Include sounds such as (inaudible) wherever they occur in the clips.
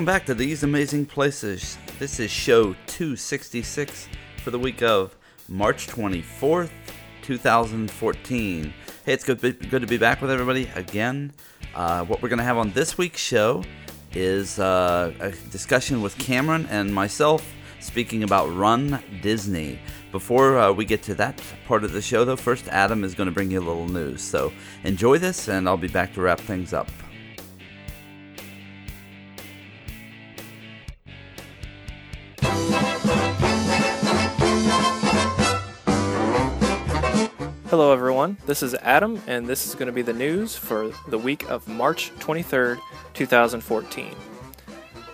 Welcome back to These Amazing Places. This is show 266 for the week of March 24th, 2014. Hey, it's good, good to be back with everybody again. Uh, what we're going to have on this week's show is uh, a discussion with Cameron and myself speaking about Run Disney. Before uh, we get to that part of the show, though, first Adam is going to bring you a little news. So enjoy this, and I'll be back to wrap things up. Hello, everyone. This is Adam, and this is going to be the news for the week of March 23rd, 2014.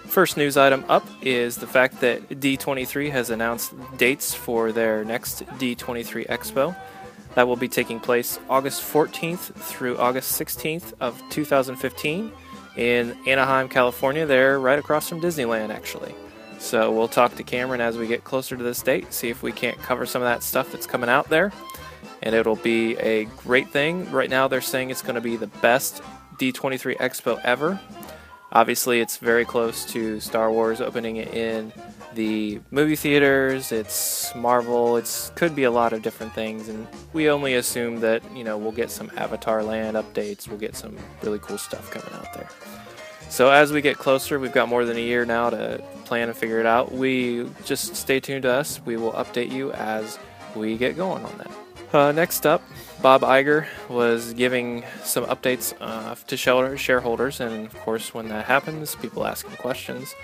First news item up is the fact that D23 has announced dates for their next D23 Expo. That will be taking place August 14th through August 16th of 2015 in Anaheim, California. They're right across from Disneyland, actually. So we'll talk to Cameron as we get closer to this date, see if we can't cover some of that stuff that's coming out there and it'll be a great thing. Right now, they're saying it's going to be the best D23 Expo ever. Obviously, it's very close to Star Wars opening it in the movie theaters. It's Marvel. It's could be a lot of different things, and we only assume that you know we'll get some Avatar Land updates. We'll get some really cool stuff coming out there. So as we get closer, we've got more than a year now to plan and figure it out. We just stay tuned to us. We will update you as we get going on that. Uh, next up, Bob Iger was giving some updates uh, to shareholders, and of course, when that happens, people ask him questions.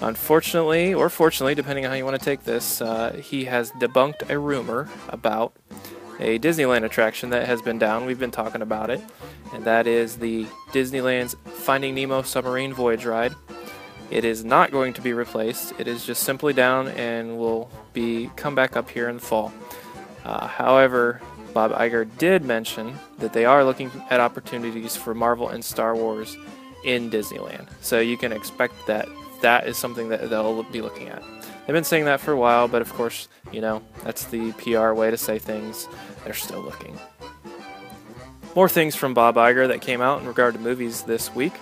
Unfortunately, or fortunately, depending on how you want to take this, uh, he has debunked a rumor about a Disneyland attraction that has been down. We've been talking about it, and that is the Disneyland's Finding Nemo submarine voyage ride. It is not going to be replaced. It is just simply down and will be come back up here in the fall. Uh, however, Bob Iger did mention that they are looking at opportunities for Marvel and Star Wars in Disneyland. So you can expect that that is something that they'll be looking at. They've been saying that for a while, but of course, you know, that's the PR way to say things. They're still looking. More things from Bob Iger that came out in regard to movies this week.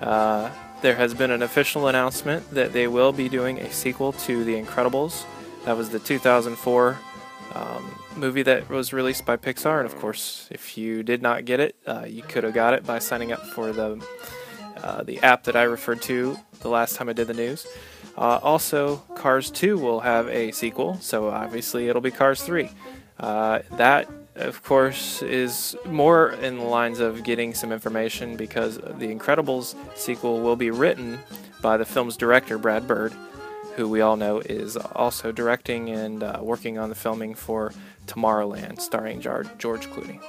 Uh, there has been an official announcement that they will be doing a sequel to The Incredibles. That was the 2004 um, movie that was released by Pixar. And of course, if you did not get it, uh, you could have got it by signing up for the uh, the app that I referred to the last time I did the news. Uh, also, Cars 2 will have a sequel, so obviously it'll be Cars 3. Uh, that, of course, is more in the lines of getting some information because The Incredibles sequel will be written by the film's director, Brad Bird who we all know is also directing and uh, working on the filming for Tomorrowland, starring George Clooney.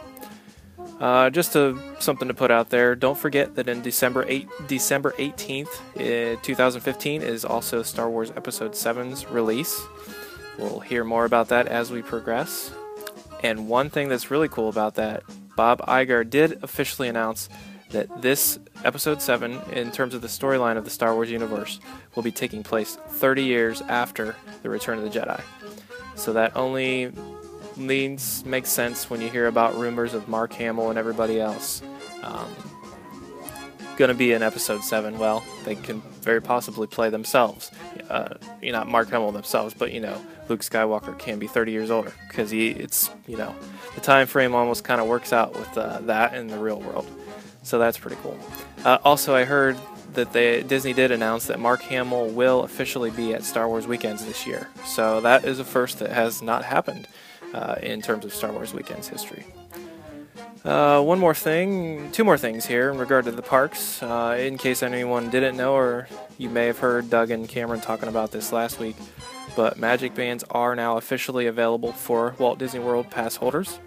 Uh, just to, something to put out there. Don't forget that in December 8, December 18th, uh, 2015, is also Star Wars Episode 7's release. We'll hear more about that as we progress. And one thing that's really cool about that, Bob Iger did officially announce that this episode 7 in terms of the storyline of the Star Wars universe will be taking place 30 years after the return of the Jedi. So that only makes sense when you hear about rumors of Mark Hamill and everybody else. Um, going to be in episode 7 well they can very possibly play themselves. Uh, you know not Mark Hamill themselves but you know Luke Skywalker can be 30 years older because he it's you know the time frame almost kind of works out with uh, that in the real world so that's pretty cool. Uh, also, I heard that they, Disney did announce that Mark Hamill will officially be at Star Wars Weekends this year. So that is a first that has not happened uh, in terms of Star Wars Weekends history. Uh, one more thing, two more things here in regard to the parks. Uh, in case anyone didn't know, or you may have heard Doug and Cameron talking about this last week, but Magic Bands are now officially available for Walt Disney World pass holders.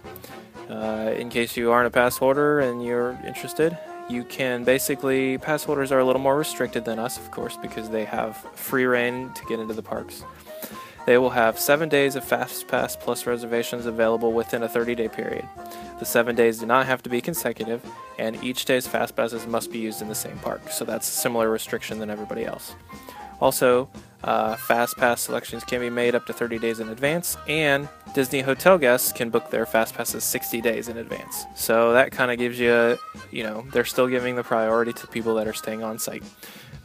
Uh, in case you aren't a pass holder and you're interested, you can basically, pass holders are a little more restricted than us, of course, because they have free reign to get into the parks. They will have seven days of Fast Pass plus reservations available within a 30 day period. The seven days do not have to be consecutive, and each day's Fast Passes must be used in the same park, so that's a similar restriction than everybody else. Also, uh, Fast Pass selections can be made up to 30 days in advance, and Disney hotel guests can book their Fast Passes 60 days in advance. So that kind of gives you, you know, they're still giving the priority to people that are staying on site.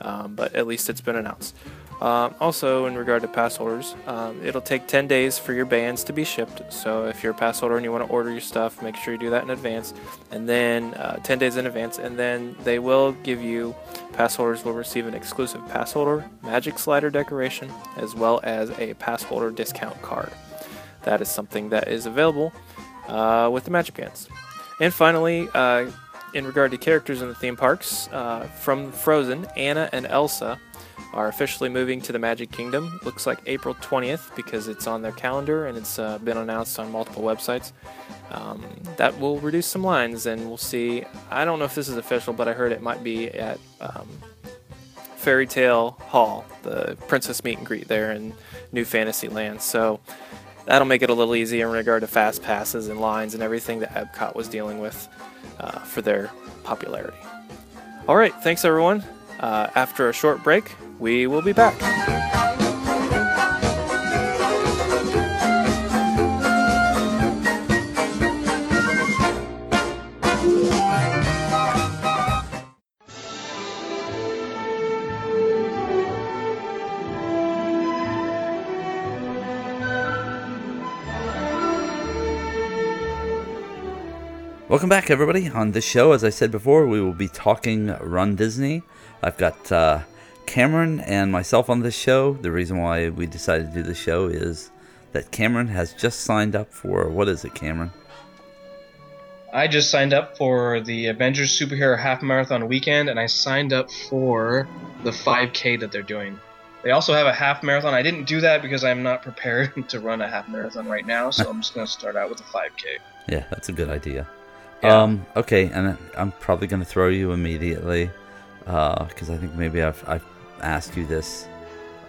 um, but at least it's been announced. Um, also, in regard to pass holders, um, it'll take 10 days for your bands to be shipped. So, if you're a pass holder and you want to order your stuff, make sure you do that in advance. And then, uh, 10 days in advance, and then they will give you, pass holders will receive an exclusive pass holder magic slider decoration, as well as a pass holder discount card. That is something that is available uh, with the Magic Bands. And finally, uh, in regard to characters in the theme parks, uh, from Frozen, Anna and Elsa are officially moving to the Magic Kingdom. Looks like April 20th because it's on their calendar and it's uh, been announced on multiple websites. Um, that will reduce some lines, and we'll see. I don't know if this is official, but I heard it might be at um, Fairy Tale Hall, the Princess Meet and Greet there in New Fantasyland. So that'll make it a little easier in regard to fast passes and lines and everything that Epcot was dealing with uh, for their popularity. All right, thanks everyone. Uh, after a short break, we will be back. Welcome back, everybody. On this show, as I said before, we will be talking Run Disney. I've got uh, Cameron and myself on this show. The reason why we decided to do the show is that Cameron has just signed up for what is it, Cameron? I just signed up for the Avengers Superhero Half Marathon weekend, and I signed up for the 5K that they're doing. They also have a half marathon. I didn't do that because I'm not (laughs) prepared to run a half marathon right now, so I'm just going to start out with a 5K. Yeah, that's a good idea. Yeah. Um, okay, and I'm probably going to throw you immediately because I think maybe I've, I've asked you this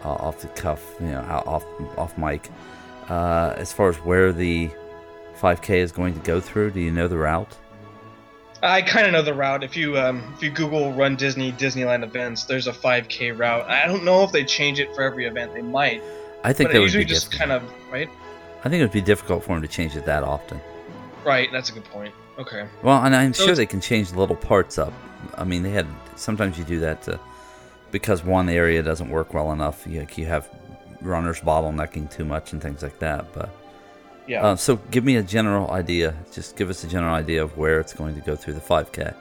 uh, off the cuff, you know, off off mic. Uh, as far as where the 5K is going to go through, do you know the route? I kind of know the route. If you um, if you Google Run Disney Disneyland events, there's a 5K route. I don't know if they change it for every event. They might, I think but that it would usually be just difficult. kind of right. I think it would be difficult for them to change it that often. Right, that's a good point. Okay. Well, and I'm So sure they can change the little parts up. I mean, they had sometimes you do that to, because one area doesn't work well enough. You, you have runners bottlenecking too much and things like that. But Yeah. uh, so, give me a general idea. Just give us a general idea of where it's going to go through the 5K.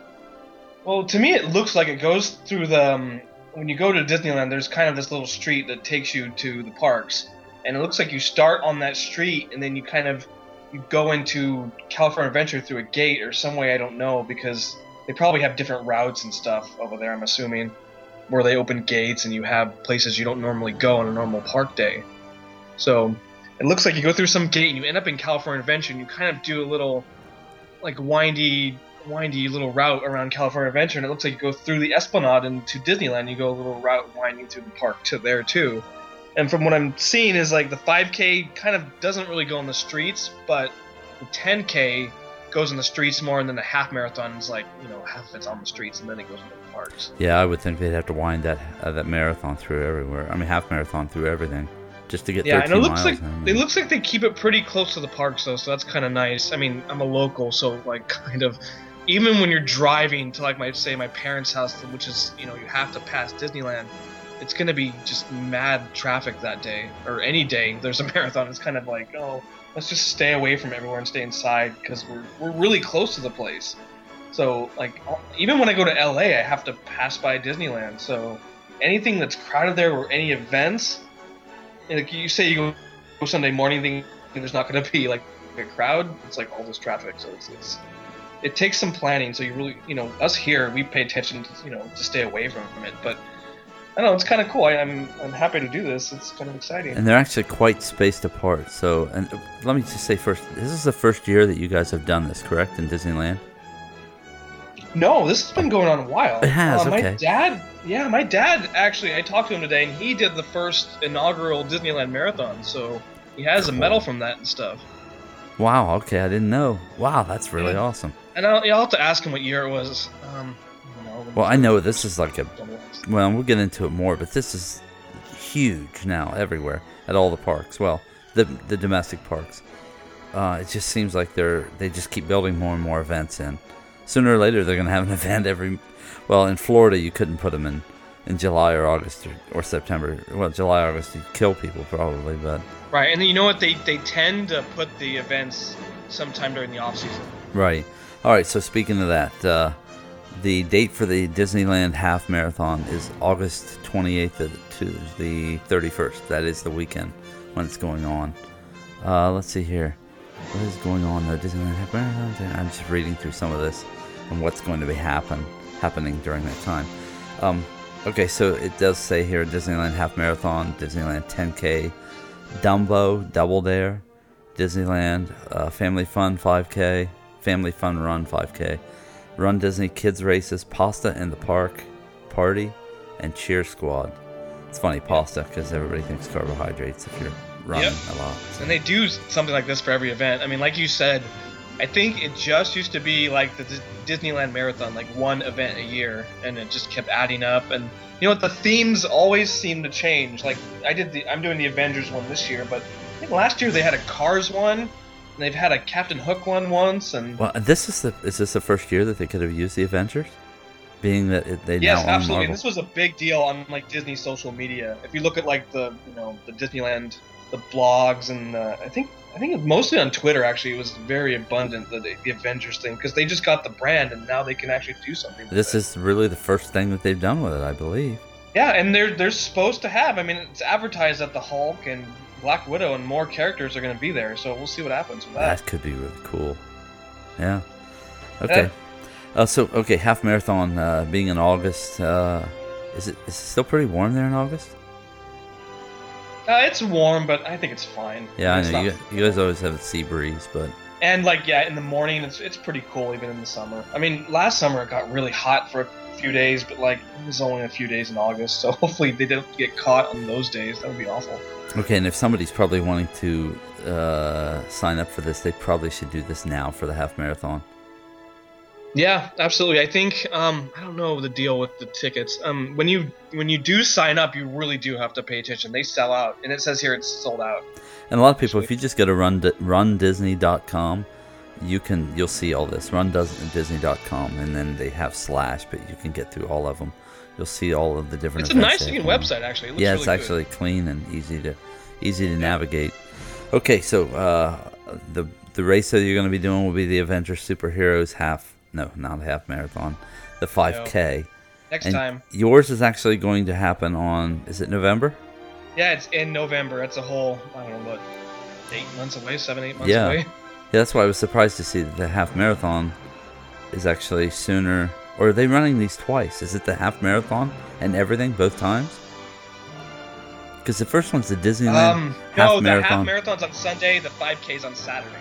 Well, to me, it looks like it goes through the. Um, when you go to Disneyland, there's kind of this little street that takes you to the parks, and it looks like you start on that street, and then you kind of you go into California Adventure through a gate or some way I don't know because they probably have different routes and stuff over there. I'm assuming where they open gates and you have places you don't normally go on a normal park day. So it looks like you go through some gate and you end up in California Adventure, and you kind of do a little like windy windy little route around California Adventure, and it looks like you go through the Esplanade and to Disneyland. You go a little route winding through the park to there too. And from what I'm seeing is like the 5K kind of doesn't really go on the streets, but the 10K goes in the streets more, and then the half marathon is like you know half of it's on the streets, and then it goes into the parks. Yeah, I would think they'd have to wind that uh, that marathon through everywhere. I mean, half marathon through everything, just to get there. Yeah, and it looks like it looks like they keep it pretty close to the parks though, so that's kind of nice. I mean, I'm a local, so like (laughs) kind of even when you're driving to like my say my parents' house, which is you know you have to pass Disneyland, it's gonna be just mad traffic that day or any day. There's a (laughs) marathon. It's kind of like oh, let's just stay away from everywhere and stay inside because we're we're really close to the place. So like even when I go to LA, I have to pass by Disneyland. So anything that's crowded there or any events, like you say you go Sunday morning thing, there's not going (laughs) to be like a crowd. It's like all this traffic, so it's, it's it takes some planning. So you really, you know, us here we pay attention, to, you know, to stay away from, from it. But I don't know, it's kind of cool. I, I'm I'm happy to do this. It's kind of exciting. And they're actually quite spaced apart. So, and uh, let me just say first, this is the first year that you guys have done this, correct, in Disneyland? No, this has been going on a while. It has, Uh, my okay. dad, yeah, my dad actually. I talked to him today, and he did the first inaugural Disneyland marathon. So he has a medal from that and stuff. Wow. Okay, I didn't know. Wow, that's really Yeah. awesome. And I'll, I'll have to ask him what year it was. Um, I don't know. Well, I know this is like a. Well, we'll get into it more, but this is huge now everywhere at all the parks. Well, the the domestic parks. Uh, it just seems like they're they just keep building more and more events in. Sooner or later, they're going to have an (laughs) event every. Well, in Florida, you couldn't put them in in July or August or, or September. Well, July, August, you kill people probably, but Right, and you know what? They they tend to put the events sometime during the off season. right. All right. So speaking of that, uh, the date for the Disneyland half marathon is August 28th to the 31st. That is the weekend when it's going on. Uh, let's see here. What is going on though? Disneyland half marathon. I'm just reading through some of this and what's going to be happen happening during that time. Um, okay, so it does say here Disneyland half marathon, Disneyland 10k, Dumbo Double Dare, Disneyland uh, Family Fun 5k, Family Fun Run 5k, Run Disney Kids Races, Pasta in the Park Party, and Cheer Squad. It's funny, pasta, because everybody thinks carbohydrates if you're running Yep. a lot. And they do something like this for every event. I mean, like you said, I think it just used to be like the Dis- Disneyland Marathon, like one event a year, and it just kept adding up. And you know what? The themes always seem to change. Like I did the, I'm doing the Avengers one this year, but I think last year they had a Cars one, they've had a Captain Hook one once, and Well, this is the is this the first year that they could have used the Avengers, being that it, they yes, now absolutely. And this was a big deal on like Disney social media. If you look at like the you know the Disneyland, the blogs, and uh, I think I think mostly on Twitter actually it was very abundant the, the Avengers thing because they just got the brand and now they can actually do something. with This it. is really the first thing that they've done with it, I believe. yeah, and they're they're supposed to have. I mean, it's advertised at the Hulk and Black Widow and more characters are going to be there, so we'll see what happens with that. That could be really cool. Yeah. Okay. Uh, so okay, half marathon uh, being in August. Uh, is it is it still pretty warm there in August? Uh, it's warm, but I think it's fine. Yeah, I It's know you, you guys always have a sea breeze, but And like yeah, in the morning it's it's pretty cool even in the summer. I mean, last summer it got really hot for a few days, but like it was only a few days in August, so (laughs) hopefully they don't get caught on those days. That would be awful. Okay. And if somebody's probably wanting to uh, sign up for this, they probably should do this now for the half marathon. Yeah, absolutely. I think um, I don't know the deal with the tickets. Um, when you when you do sign up, you really do have to pay attention. They sell out, and it says here it's sold out. And a lot of people, if you just go to run rundisney.com, you can you'll see all this. Run Rundisney.com, and then they have slash, but you can get through all of them. You'll see all of the different. It's a nice looking website actually. It yeah, really it's good. actually clean and easy to easy to navigate. Okay, so uh, the the race that you're going to be doing will be the Avengers Superheroes half. No, not half marathon, the 5K. next And time. yours is actually going to happen on. Is it November? Yeah, it's in November. It's a whole I don't know what eight months away, seven eight months Yeah. away. Yeah, that's why I was surprised to see that the half marathon is actually sooner. Or are they running these twice? Is it the half marathon and everything both times? Because the first one's the Disneyland Um, half no, the marathon. half marathon's on Sunday. The 5K's on Saturday.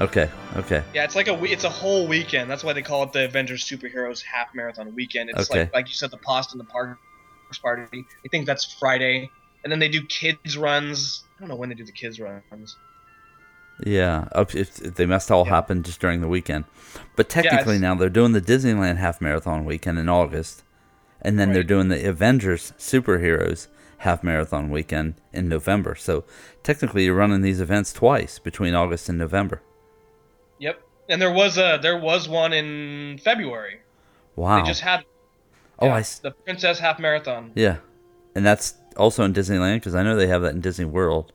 okay, okay, Yeah, it's like a it's a whole weekend. That's why they call it the Avengers Superheroes Half Marathon Weekend. It's Okay. like like you said, the Pasta in the Park Party. I think that's Friday, and then they do kids runs. I don't know when they do the kids runs. Yeah. They must all Yeah. happen just during the weekend. But technically now they're doing the Disneyland half marathon weekend in August, and then they're doing the Avengers Superheroes half marathon weekend in November. So technically you're running these events twice between August and November. Yep. And there was a there was one in February. Wow. They just had oh, yeah, I the Princess Half Marathon. Yeah, and that's also in Disneyland because I know they have that in Disney World.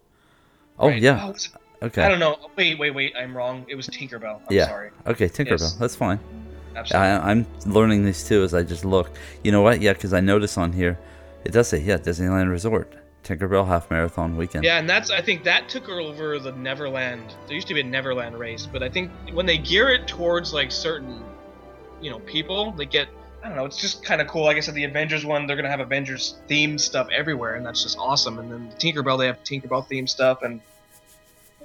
Oh Right. yeah, oh, it- okay. I don't know. Wait, wait, wait. I'm wrong. It was Tinkerbell. I'm yeah, sorry. okay, Tinkerbell. Yes. That's fine. Absolutely. I, I'm learning these too as I just look. You know what? Yeah, because I notice on here it does say yeah Disneyland Resort Tinkerbell Half Marathon Weekend. Yeah, and that's I think that took over the Neverland. There used to be a Neverland race, but I think when they gear it towards like certain, you know, people, they get I don't know. It's just kind of cool. Like I said, the Avengers one, they're gonna have Avengers themed stuff everywhere, and that's just awesome. And then the Tinkerbell, they have Tinkerbell themed stuff, and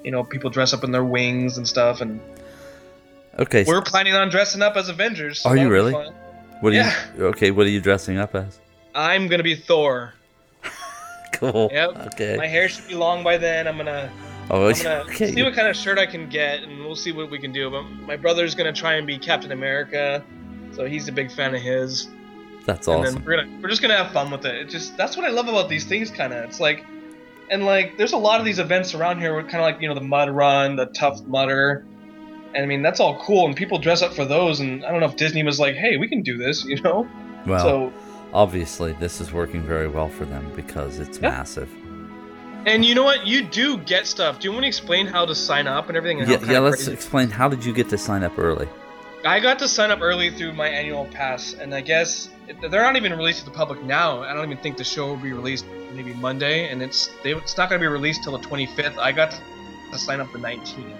you know, people dress up in their wings and stuff. And Okay. we're planning on dressing up as Avengers. so Are you really? what are yeah. you? Okay. What are you dressing up as? I'm gonna be Thor. (laughs) Cool. Yep. Okay. My hair should be long by then. I'm gonna oh, I'm gonna okay. see what kind of shirt I can get, and we'll see what we can do. But my brother's gonna try and be Captain America, so he's a big fan of his. That's And awesome. then we're gonna we're just gonna have fun with it. It just that's what I love about these things. Kind of, it's like, and like, there's a lot of these events around here. With kind of like you know the mud run, the tough mudder, and I mean that's all cool, and people dress up for those. And I don't know if Disney was like, hey, we can do this, (laughs) you know. Well, so obviously this is working very well for them because it's Yeah. massive. And you know what? You do get stuff. Do you want to explain how to sign up and everything? And Yeah, yeah. Let's explain. How did you get to sign up early? I got to sign up early through my annual pass, and I guess they're not even released to the public now. I don't even think the show will be released maybe Monday, and it's they, it's not going to be released till the 25th. I got to sign up the 19th.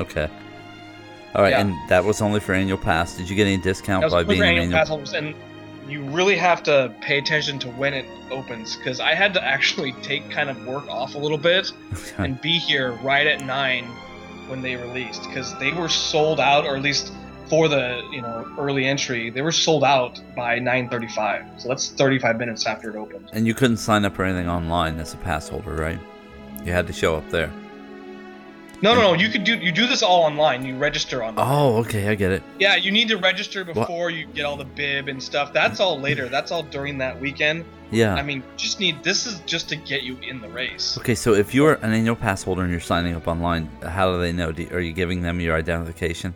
Okay. All right, Yeah. and that was only for annual pass. Did you get any discount by only being for annual annual? pass holders, and you really have to pay attention to when it opens because I had to actually take kind of work off a little bit and be here right at nine when they released because they were sold out, or at least for the you know early entry, they were sold out by 9:35. So that's 35 minutes after it opened. and you couldn't sign up for anything online as a pass holder, right? You had to show up there. No, no, no. You could do you do this all online. You register online. Oh, okay, I get it. Yeah, you need to register before you get all the bib and stuff. That's all later. That's all during that weekend. Yeah. I mean, just need this is just to get you in the race. Okay, so if you're an annual pass holder and you're signing up online, how do they know? Do, are you giving them your identification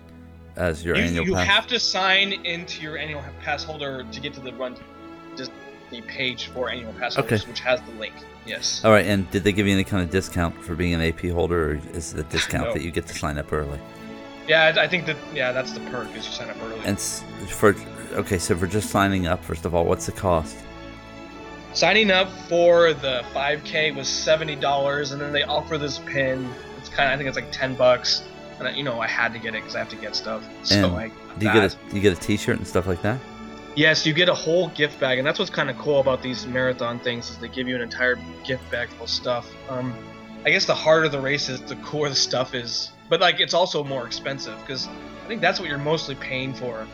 as your You, annual you pass? have to sign into your annual pass holder to get to the run Disney page for annual pass holders, Okay. which has the link. Yes. All right, and did they give you any kind of discount for being an AP holder, or is it a discount No. that you get to sign up early? Yeah, I I think that yeah, that's the perk is you sign up early. And for okay, so for just signing up, first of all, what's the cost? Signing up for the 5K was seventy dollars, and then they offer this pin. It's kind of I think it's like ten bucks, and I, you know I had to get it because I have to get stuff. So And I Do you that. get a you get a T-shirt and stuff like that? Yes, you get a whole gift bag, and that's what's kind of cool about these marathon things is they give you an entire gift bag full of stuff. Um, I guess the harder the race is, the cooler the stuff is. But like, it's also more expensive because I think that's what you're mostly paying for.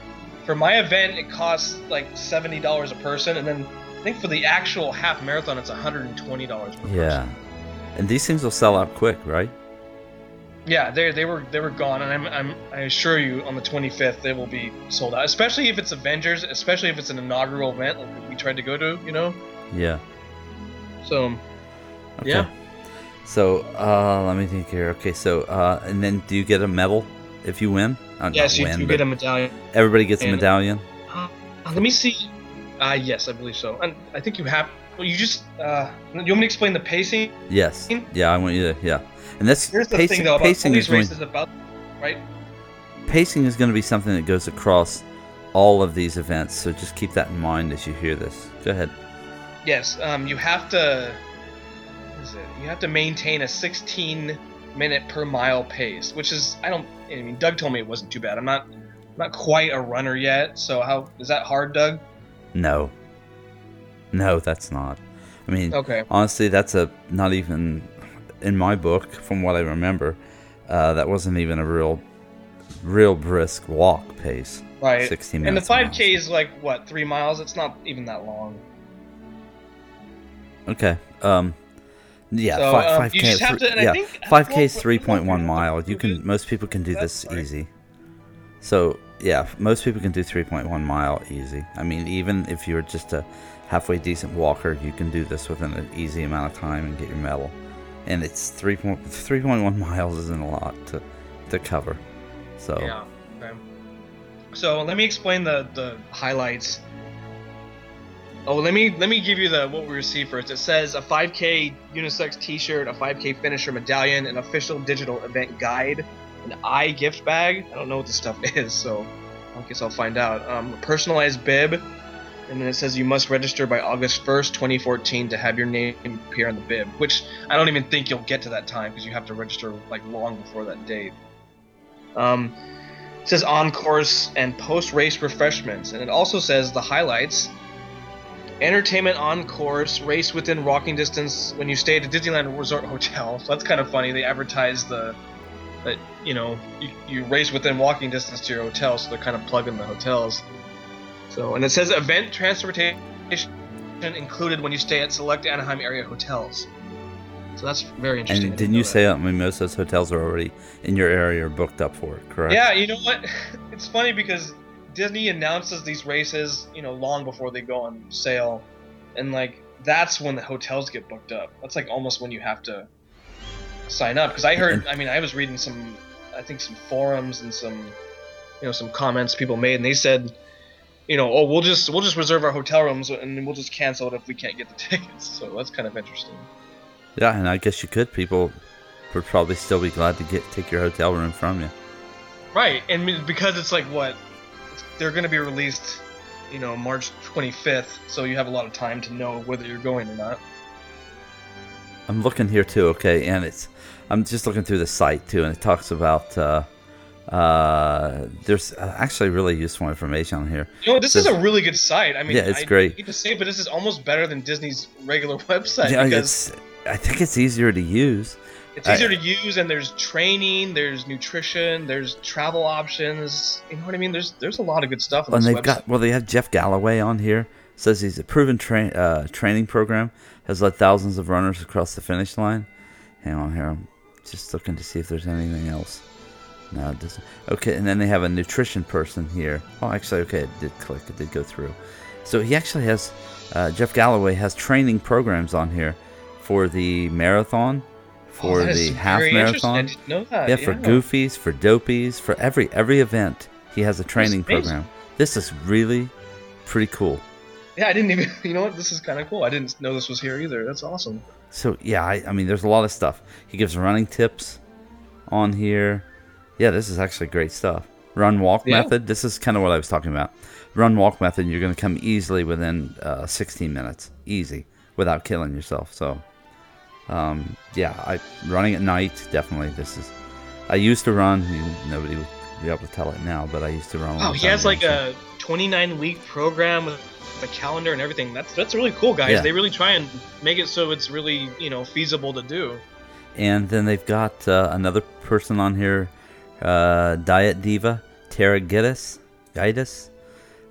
For my event, it costs like seventy dollars a person, and then I think for the actual half marathon, it's one hundred and twenty dollars per Yeah. person. And these things will sell out quick, right? Yeah, they they were they were gone, and I'm, I'm I assure you, on the 25th they will be sold out. Especially if it's Avengers, especially if it's an inaugural event like we tried to go to, you know. Yeah. So Okay. Yeah. So uh, let me think here. Okay, so uh, and then do you get a medal if you win? Uh, yes, you, win, you get a medallion. Everybody gets a medallion. Uh, let me see. Uh, yes, I believe so. And I think you have. Well, you just. Uh, you want me to explain the pacing? Yes. Yeah, I want you to. Yeah. And that's Here's the pacing. thing, though, about pacing is going. about, right? Pacing is going to be something that goes across all of these events. So just keep that in mind as you hear this. Go ahead. Yes. Um, you have to. What is it? You have to maintain a 16 minute per mile pace, which is I don't. I mean, Doug told me it wasn't too bad. I'm not. I'm not quite a runner yet. So how is that hard, Doug? No. No, that's not. I mean, Okay. honestly, that's a not even in my book, from what I remember. Uh, that wasn't even a real, real brisk walk pace. Right. 16 And the minutes. a mile. 5K is like what three miles? It's not even that long. Okay. Um. Yeah. So, fi- um, 5K. you just have to- and I yeah. think- 5K is 3.1 mile. You can. (laughs) Most people can do this right. easy. So yeah, most people can do 3.1 mile easy. I mean, even if you're just a halfway decent walker, you can do this within an easy amount of time and get your medal. And it's 3. 3.1 miles isn't a lot to to cover. So Yeah. Okay. So let me explain the the highlights. Oh, let me let me give you the what we received first. It says a 5K unisex T-shirt, a 5K finisher medallion, an official digital event guide, an eye gift bag. I don't know what this stuff (laughs) is, so I guess I'll find out. Um, a personalized bib, and then it says you must register by August 1st, 2014, to have your name appear on the bib. Which I don't even think you'll get to that time because you have to register like long before that date. Um, it says on course and post race refreshments, and it also says the highlights. Entertainment on course, race within walking distance when you stay at a Disneyland Resort Hotel. So (laughs) that's kind of funny. They advertise the that you know you, you race within walking distance to your hotel, so they're kind of plugging the hotels. So and it says event transportation included when you stay at select Anaheim area hotels. So that's very interesting. And didn't you that. say I mean most of those hotels are already in your area or booked up for it, correct? Yeah, you know what? (laughs) It's funny because Disney announces these races, you know, long before they go on sale, and like that's when the hotels get booked up. That's like almost when you have to sign up. Because I heard, I mean, I was reading some, I think some forums and some, you know, some comments people made, and they said you know, oh, we'll just we'll just reserve our hotel rooms and we'll just cancel it if we can't get the (laughs) tickets. So that's kind of interesting. Yeah, and I guess you could. People would probably still be glad to get take your hotel room from you. Right, and because it's like what they're going to be released, you know, March 25th, so you have a lot of time to know whether you're going or not. I'm looking here too, okay, and it's I'm just looking through the site too, and it talks about uh, uh, there's actually really useful information on here. You know, this is a really good site. I mean, yeah, it's I great. hate to say, but this is almost better than Disney's regular (laughs) website. Yeah, because I think it's easier to use. it's easier to use, and there's training, there's nutrition, there's travel options. You know what I mean? There's there's a lot of good stuff on and they've website. got well, they have Jeff Galloway on here. Says he's a proven tra- uh, training program has led thousands of runners across the finish line. Hang on here, I'm just looking to see if there's anything else. No, it doesn't. Okay, and then they have a nutrition person here. Oh, actually, okay, it did click. It did go through. So he actually has uh, Jeff Galloway has training programs on here for the marathon, Oh, for is the half very interesting. I marathon. didn't know that. Yeah, for goofies, for dopies, for every every event, he has a training program. This is really pretty cool. Yeah, I didn't even. (laughs) You know what? This is kind of cool. I didn't know this was here either. That's awesome. So yeah, I, I mean, there's a lot of stuff. He gives running tips on here. Yeah, this is actually great stuff. Run walk Yeah. method. This is kind of what I was talking about. Run walk method. You're going to come easily within uh, 16 minutes, easy, without killing yourself. So, um, yeah, I running at night definitely. This is. I used to run. Nobody would be able to tell it now, but I used to run. Oh, he has like a 29 week program with a calendar and everything. That's that's really cool, guys. Yeah. They really try and make it so it's really you know feasible to do. And then they've got uh, another person on here, uh, Diet Diva, Tara Gidus. Gidus.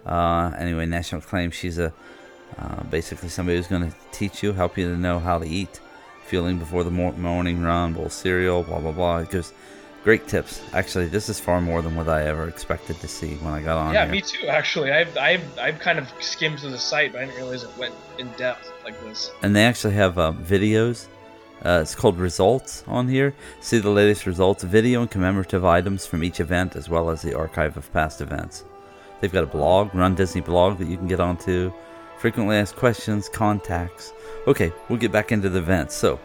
Uh, anyway, national claim. She's a uh, basically somebody who's going to teach you, help you to know how to eat, fueling before the morning run, bowl cereal, blah blah blah. It gives great tips. Actually, this is far more than what I ever expected to see when I got on. yeah, here. me too. Actually, I've I've I've kind of skimmed through the site, but I didn't realize it went in depth like this. and they actually have uh, videos. Uh, it's called Results on here. See the latest results, video and commemorative items from each event, as well as the archive of past events. They've got a blog, Run Disney blog, that you can get onto. Frequently asked questions, contacts. Okay, we'll get back into the events. So,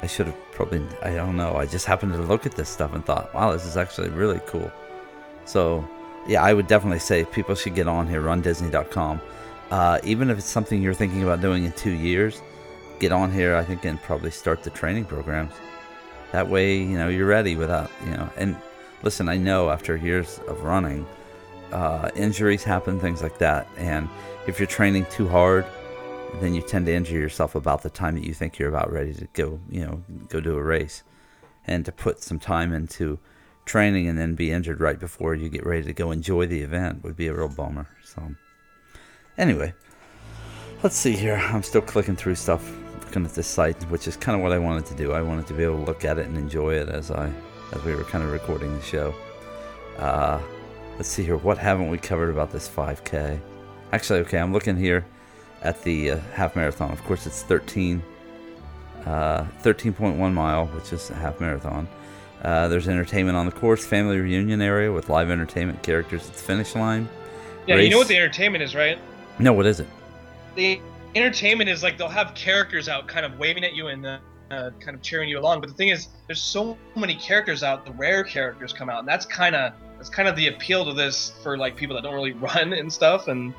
I should have probably, I don't know, I just happened to look at this stuff and thought, wow, this is actually really cool. So, yeah, I would definitely say people should get on here, rundisney.com. Uh, even if it's something you're thinking about doing in two years, get on here, I think, and probably start the training programs. That way, you know, you're ready without, you know, and listen, I know after years of running, uh, injuries happen, things like that. And if you're training too hard, then you tend to injure yourself about the time that you think you're about ready to go, you know, go do a race. And to put some time into training and then be injured right before you get ready to go enjoy the event would be a real bummer. So, anyway, let's see here. I'm still clicking through stuff, looking at this site, which is kind of what I wanted to do. I wanted to be able to look at it and enjoy it as I, as we were kind of recording the show. Uh, let's see here. What haven't we covered about this 5K? Actually, okay, I'm looking here at the uh, half marathon. Of course, it's 13, uh, 13.1 mile, which is a half marathon. Uh, there's entertainment on the course, family reunion area with live entertainment characters at the finish line. Yeah, you know what the entertainment is, right? No, what is it? The entertainment is like they'll have characters out, kind of waving at you and uh, uh, kind of cheering you along. But the thing is, there's so many characters out. The rare characters come out, and that's kind of that's kind of the appeal to this for like people that don't really (laughs) run and stuff. And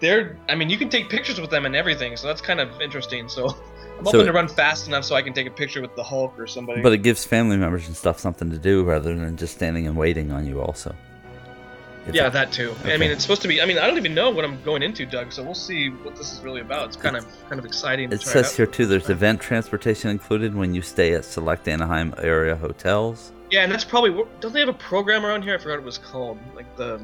they're, I mean, you can take pictures with them and everything, so that's kind of interesting. So (laughs) I'm So- hoping to run fast enough so I can take a picture with the Hulk or somebody. But it gives family members and stuff something to do rather than just standing and waiting on you. Also. If yeah, it- that too. I mean, it's supposed to be. I mean, I don't even know what I'm going into, Doug. So we'll see what this is really about. It's kind of kind of exciting. to It says out. here too. There's event transportation included when you stay at select Anaheim area hotels. Yeah, and that's probably don't they have a program around here? I forgot what it was called. Like the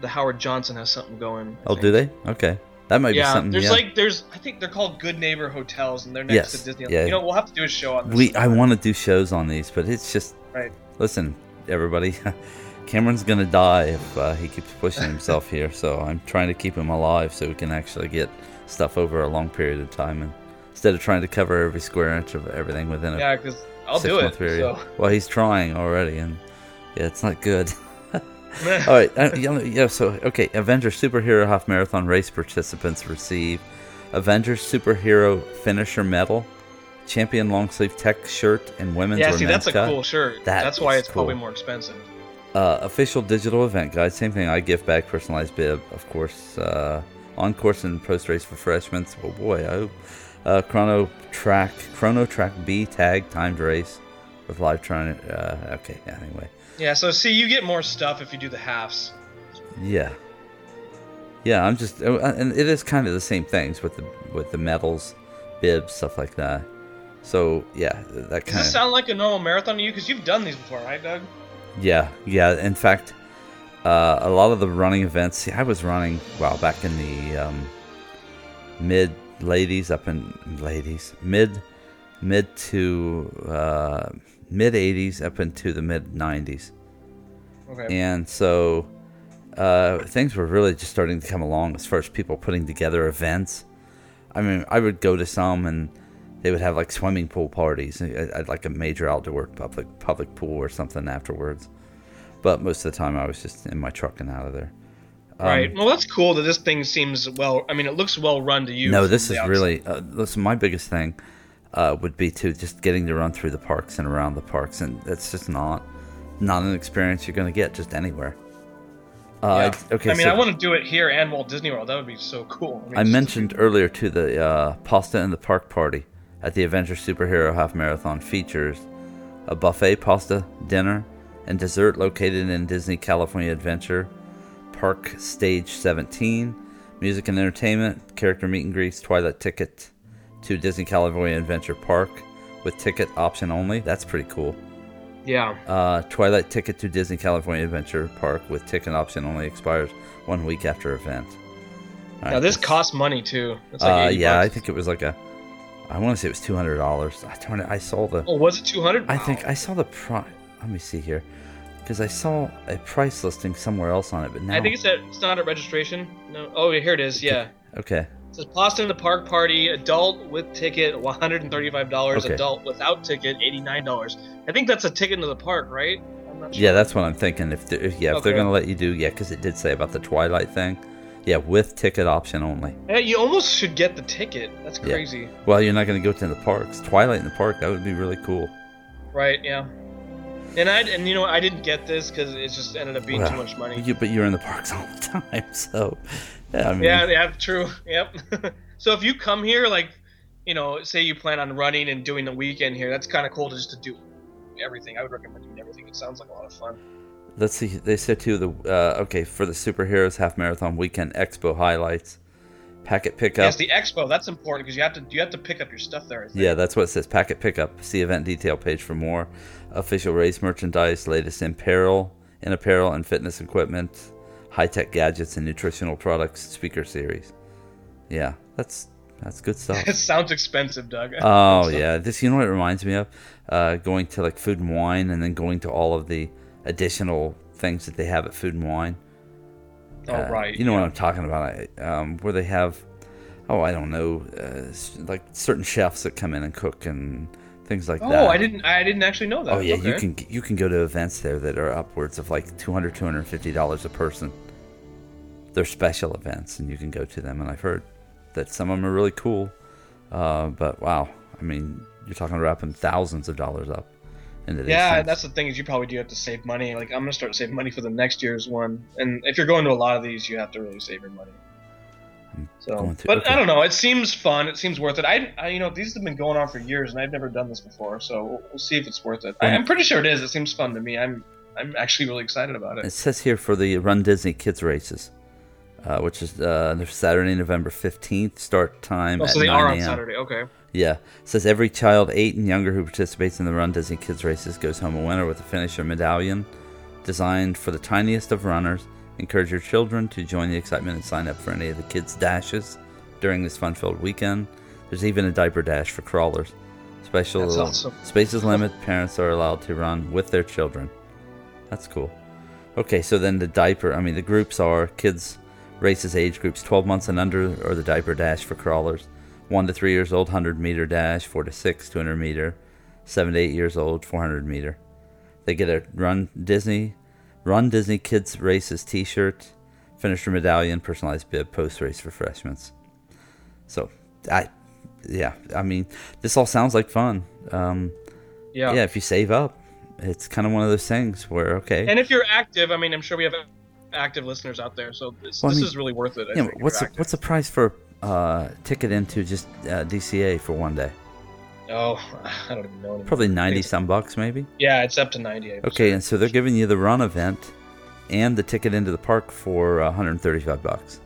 the Howard Johnson has something going. I Oh, do they? Okay, that might Yeah, be something. there's yeah. like there's I think they're called Good Neighbor Hotels, and they're next Yes, to Disneyland. yeah. You know, we'll have to do a show on this. we I want to do shows on these, but it's just Right. listen, everybody. (laughs) Cameron's gonna die if uh, he keeps pushing himself here. So I'm trying to keep him alive so we can actually get stuff over a long period of time, and instead of trying to cover every square inch of everything within a yeah, because I'll six do it. period. So Well, he's trying already, and yeah, it's not good. (laughs) (laughs) All right, uh, yeah. So, okay, Avengers Superhero Half Marathon race participants receive Avengers Superhero Finisher Medal, Champion Long Sleeve Tech Shirt, and Women's Yeah, see, that's a cool shirt. That that's why it's probably more expensive. Uh, official digital event guide, same thing. I gift bag, personalized bib, of course. Uh, on course and post race refreshments. Oh boy, I hope. Uh, chrono track, ChronoTrack B tag timed race with live trying. Uh, okay, yeah, anyway, Yeah, so see, you get more stuff if you do the halves. yeah, yeah. I'm just, uh, and it is kind of the same things with the with the medals, bibs, stuff like that. So yeah, that kind. Does this sound like a normal marathon to you? Because you've done these before, right, Doug? Yeah, yeah. In fact, uh, a lot of the running events. See, I was running well back in the um, mid ladies up in ladies mid mid to uh, mid 80s up into the mid 90s, Okay. and so uh, things were really just starting to come along as far as people putting together events. I mean, I would go to some and they would have like swimming pool parties, at, at like a major outdoor public public pool or something afterwards. But most of the time, I was just in my truck and out of there. Um, right. Well, that's cool that this thing seems well. I mean, it looks well run to you. No, this is outside. really. Uh, listen, my biggest thing uh, would be to just getting to run through the parks and around the parks, and that's just not not an experience you're going to get just anywhere. Uh, Yeah. I- okay, I mean, so I want to do it here and Walt Disney World. That would be so cool. mean, I mentioned earlier to the uh, pasta in the park party at the Adventure Superhero Half Marathon features a buffet pasta dinner and dessert located in Disney California Adventure Park Stage 17, music and entertainment, character meet and greets, Twilight ticket to Disney California Adventure Park with ticket option only. That's pretty cool. Yeah. Uh, Twilight ticket to Disney California Adventure Park with ticket option only expires one week after event. All Now right, this costs money too. It's like uh, 80 yeah, I think it was like a. I want to say it was two hundred dollars. I know, I saw the. Oh, was it two hundred? I think I saw the price. Let me see here, because I saw a price listing somewhere else on it, but now. I think it's at it's not at registration. No. Oh, here it is. Yeah. Okay. It says in the Park Party, adult with ticket, one hundred and thirty-five dollars. Okay. Adult without ticket, eighty-nine dollars. I think that's a ticket into the park, right? I'm not sure. Yeah, that's what I'm thinking. If, they're, if yeah, if they're gonna let you do, yeah, because it did say about the Twilight thing. Yeah, with ticket option only. Yeah, you almost should get the ticket. That's Yeah. crazy. Well, you're not gonna go to the parks. Twilight in the park, that would be really cool. Right? Yeah. And I and you know I didn't get this because it just ended up being Well, too much money. You, but you're in the parks (laughs) all the time, so. Yeah, I mean, Yeah, yeah, true. Yep. (laughs) so if you come here, like, you know, say you plan on running and doing the weekend here, that's kind of cool to just to do everything. I would recommend doing everything. It sounds like a lot of fun. Let's see. They said too the uh, okay for the superheroes half marathon weekend expo highlights, packet pickup. Yes, the expo. That's important because you have to you have to pick up your stuff there. Yeah, that's what it says. Packet pickup. See event detail page for more. Official race merchandise, latest in apparel, in apparel and fitness equipment, high tech gadgets and nutritional products. Speaker series. Yeah, that's that's good (laughs) stuff. It sounds expensive, Doug. (laughs) Oh (laughs) yeah, this you know what it reminds me of? Uh, going to like Food and Wine, and then going to all of the additional things that they have at Food and Wine. Oh Uh, right. You know what. I'm talking about? I- Um, where they have, oh, I don't know, uh, like certain chefs that come in and cook and things like Oh, that. Oh, I didn't. I didn't actually know that. Oh yeah, you can you can go to events there that are upwards of like 200 250 dollars a person. They're special events, and you can go to them. And I've heard that some of them are really cool. Uh, but wow, I mean, you're talking wrapping thousands of dollars up these. Yeah, things. that's the thing is you probably do have to save money. Like I'm gonna start saving money for the next year's one, and if you're going to a lot of these, you have to really save your money. So, to- but okay. I don't know. It seems fun. It seems worth it. I, I, you know, these have been going on for years, and I've never done this before. So we'll, we'll see if it's worth it. I, I'm pretty sure it is. It seems fun to me. I'm, I'm actually really excited about it. It says here for the Run Disney Kids races, uh, which is uh, Saturday, November 15th. Start time Oh, at so they 9 are on a.m. Saturday. Okay. Yeah. It says every child eight and younger who participates in the Run Disney Kids races goes home a winner with a finisher medallion designed for the tiniest of runners. Encourage your children to join the excitement and sign up for any of the kids' dashes during this fun filled weekend. There's even a diaper dash for crawlers. Special That's awesome. space is limited. Parents are allowed to run with their children. That's cool. Okay, so then the diaper, I mean, the groups are kids races age groups 12 months and under, or the diaper dash for crawlers. 1 to 3 years old, 100 meter dash. 4 to 6, 200 meter. 7 to 8 years old, 400 meter. They get a Run Disney Run Disney Kids Races T-shirt, finisher medallion, personalized bib, post race refreshments. So, I, yeah, I mean, this all sounds like fun. Um, Yeah. yeah, if you save up, it's kind of one of those things where okay, And if you're active, I mean, I'm sure we have active listeners out there, so this, Well, I this mean, is really worth it. I yeah, what's the, what's the price for uh ticket into just uh, DCA for one day? Oh, (laughs) I don't even know. Anymore. Probably ninety some bucks, maybe. Yeah, it's up to 90. I'm Okay, and so they're giving you the run event and the ticket into the park for 135 bucks.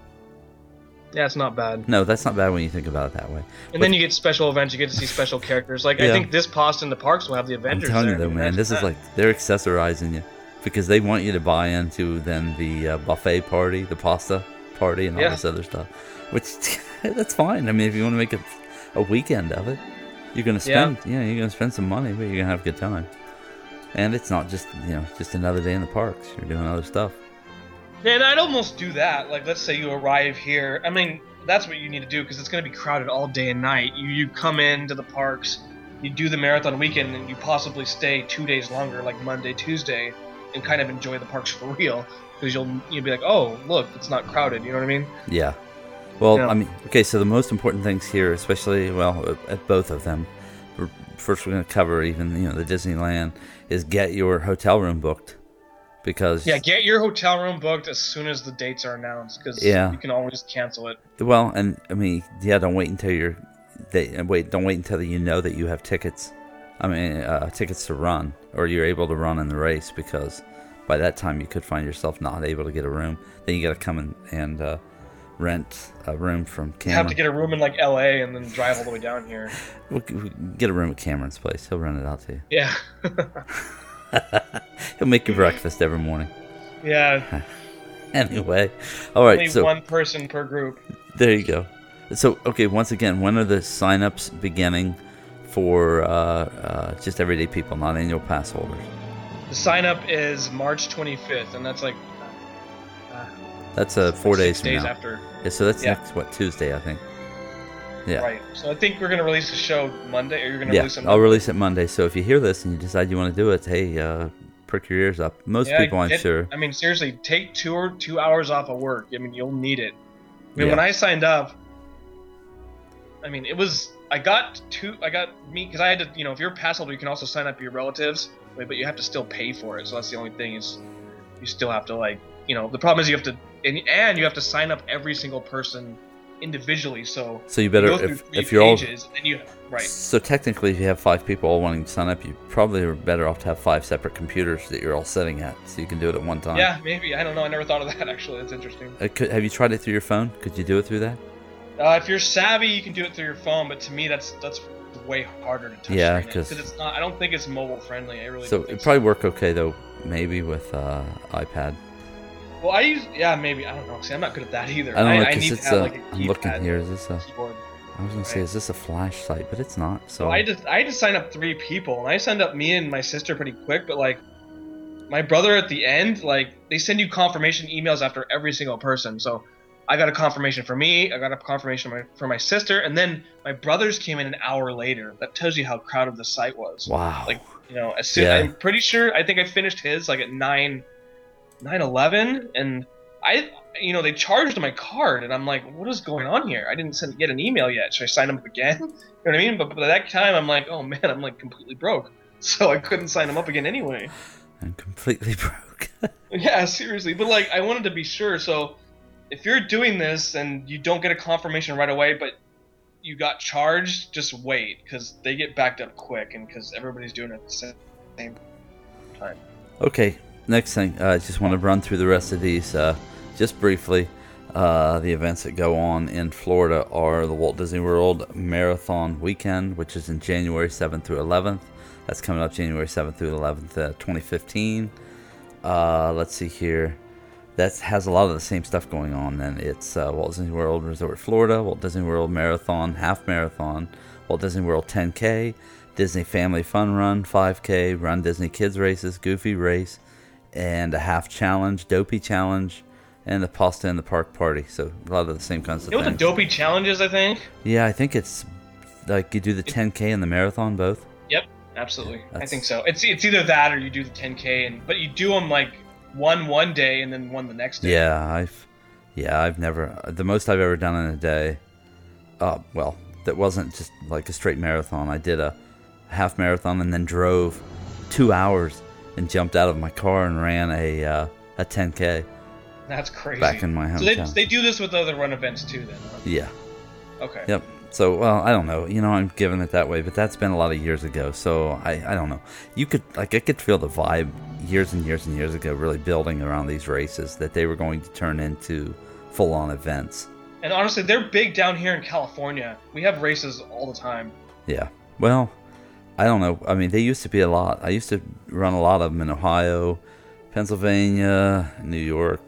Yeah, it's not bad. No, that's not bad when you think about it that way. And then you get special events. You get to see special characters. Like Yeah. I think this Pasta in the Parks will have the Avengers. I'm telling you though, man, that's- this is like they're accessorizing you because they want you to buy into then the uh, buffet party, the pasta party, and all Yeah. this other stuff. Which (laughs) that's fine. I mean, if you want to make a, a weekend of it, you're gonna spend, yeah. you're gonna spend some money, but you're gonna have a good time. And it's not just you know just another day in the parks. You're doing other stuff. Yeah, and I'd almost do that. Like, let's say you arrive here. I mean, that's what you need to do because it's going to be crowded all day and night. You you come into the parks, you do the marathon weekend, and you possibly stay two days longer, like Monday, Tuesday, and kind of enjoy the parks (laughs) for real. Because you'll you'll be like, oh, look, it's not crowded. You know what I mean? Yeah. Well, Yeah. I mean, okay. So the most important things here, especially well, at- at both of them. First, we're going to cover even you know the Disneyland is get your hotel room booked because Yeah, get your hotel room booked as soon as the dates are announced because Yeah. you can always cancel it. well, and I mean, yeah, don't wait until you're they and wait, don't wait until you know that you have tickets. I mean, uh, tickets to run or you're able to run in the race because by that time you could find yourself not able to get a room. Then you got to come and, and uh, rent a room from You Cameron. have to get a room in like L.A. and then drive all the way down here. (laughs) We'll, we'll get a room at Cameron's place. He'll rent it out to you. Yeah, (laughs) (laughs) He'll make you breakfast every morning. yeah. Anyway, all right. Only So one person per group. there you go. So okay, once again, when are the sign-ups beginning for uh, uh, just everyday people, not annual pass holders? The sign up is March 25th, and that's like uh, That's uh, four six days from days now. after. Yeah, so that's Yeah. next what Tuesday, I think. Yeah. Right. So I think we're gonna release the show Monday, or you're gonna Yeah, release it. I'll Monday. release it Monday. So if you hear this and you decide you want to do it, hey, uh, perk your ears up. Most Yeah, people, I'm sure. I mean, seriously, take two or two hours off of work. I mean, you'll need it. I mean, Yeah. when I signed up, I mean, it was I got two. I got me because I had to. You know, if you're a pass holder, you can also sign up your relatives, but but you have to still pay for it. So that's the only thing is you still have to like. You know, the problem is you have to and, and you have to sign up every single person individually. So So you you better through if, if you're all and you right. So technically, if you have five people all wanting to sign up, you probably are better off to have five separate computers that you're all sitting at, so you can do it at one time. Yeah, maybe. I don't know. I never thought of that (laughs) actually. That's interesting. Uh, could, have you tried it through your phone? Could you do it through that? Uh, if you're savvy, you can do it through your phone, but to me, that's that's way harder to touch. Yeah, because it's not. I don't think it's mobile friendly. I really. So it'd probably work okay though, maybe with uh, iPad. Well, I use. Yeah, maybe. I don't know. See, I'm not good at that either. I don't know I, because it's to have uh, like a I'm looking here. Is this a? Keyboard. I was gonna say, is this a flash site? But it's not. So So I just I had to sign up three people, and I signed up me and my sister pretty quick. But like, my brother at the end, like they send you confirmation emails after every single person. So I got a confirmation for me. I got a confirmation for my, for my sister, and then my brothers came in an hour later. That tells you how crowded the site was. wow. Like you know, as soon Yeah. I'm pretty sure I think I finished his like at nine, nine eleven, and I you know they charged my card, and I'm like, what is going on here? I didn't send get an email yet. Should I sign up again? (laughs) you know what I mean? But by that time, I'm like, oh man, I'm like completely broke, (laughs) so I couldn't sign him up again anyway. I'm completely (laughs) broke. Yeah, seriously. But like, I wanted to be sure. So if you're doing this and you don't get a confirmation right away, but you got charged, just wait because they get backed up quick, and because everybody's doing it at the same time. Okay, next thing. uh, I just want to run through the rest of these uh, just briefly. Uh, the events that go on in Florida are the Walt Disney World Marathon Weekend, which is in January 7th through 11th. That's coming up January 7th through 11th, uh, 2015. Uh, let's see here. That has a lot of the same stuff going on. Then it's uh, Walt Disney World Resort Florida, Walt Disney World Marathon, Half Marathon, Walt Disney World 10K, Disney Family Fun Run 5K, Run Disney Kids Races, Goofy Race, and a Half Challenge, Dopey Challenge, and the Pasta in the Park Party. So a lot of the same kinds of You know what the things. dopey challenge is? I think. yeah, I think it's like you do the 10K and the marathon both. Yep, absolutely. I think so. It's it's either that or you do the 10k, and but you do them like won one day and then won the next day. Yeah, I've yeah, I've never the most I've ever done in a day. Uh, well, that wasn't just like a straight marathon. I did a half marathon and then drove two hours and jumped out of my car and ran a uh, a 10k That's crazy. back in my so they, hometown. they do this with other run events too, then. Yeah. Okay. Yep. So, well, I don't know. You know, I'm giving it that way, but that's been a lot of years ago. So, I, I don't know. You could, like, I could feel the vibe years and years and years ago, really building around these races that they were going to turn into full on events. And honestly, they're big down here in California. We have races all the time. Yeah. Well, I don't know. I mean, they used to be a lot. I used to run a lot of them in Ohio, Pennsylvania, New York,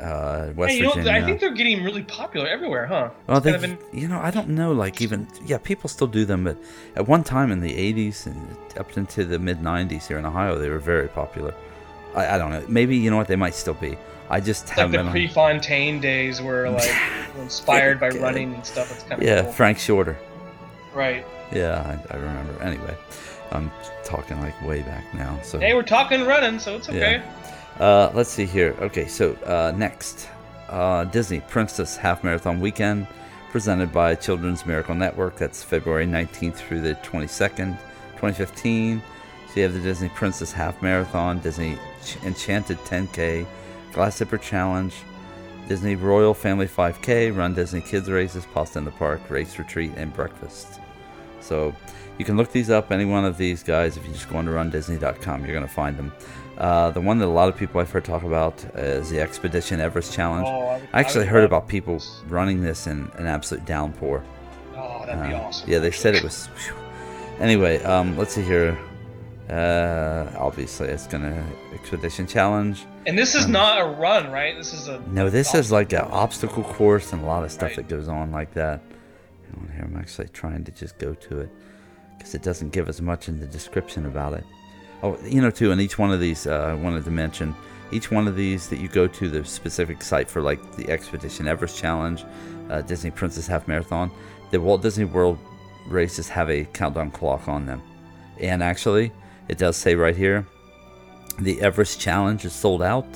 uh, West Hey, you know, Virginia. I think they're getting really popular everywhere, huh? Well, they, in- you know, I don't know. Like even, yeah, people still do them, but at one time in the '80s and up into the mid '90s here in Ohio, they were very popular. I, I don't know. Maybe you know what they might still be. I just It's haven't Like the been. on- Prefontaine days were (laughs) like inspired by running and stuff. It's kind of yeah, cool. Frank Shorter. right. Yeah, I, I remember. Anyway, I'm talking like way back now. So Hey, we're talking running, so it's okay. Uh, let's see here. Okay, so uh, next, uh, Disney Princess Half Marathon Weekend, presented by Children's Miracle Network. That's February 19th through the 22nd, 2015. So you have the Disney Princess Half Marathon, Disney Ch- Enchanted 10K, Glass Slipper Challenge, Disney Royal Family 5K, Run Disney Kids Races, Pasta in the Park, Race Retreat, and Breakfast. So you can look these up, any one of these guys, if you just go on to rundisney.com, you're going to find them. Uh, the one that a lot of people I've heard talk about is the Expedition Everest Challenge. Oh, I, I actually would heard about people running this in an absolute downpour. Oh, that'd be Uh, awesome. Yeah, they said it was. phew. Anyway, um, let's see here. Uh, obviously, it's gonna Expedition Challenge. And this is um, not a run, right? This is a No, this is like an obstacle course and a lot of stuff Right. that goes on like that. Here, I'm actually trying to just go to it because it doesn't give us much in the description about it. Oh, you know, too, and each one of these, uh, I wanted to mention, each one of these that you go to the specific site for, like the Expedition Everest Challenge, uh, Disney Princess Half Marathon, the Walt Disney World races have a countdown clock on them. And actually, it does say right here, the Everest Challenge is sold out.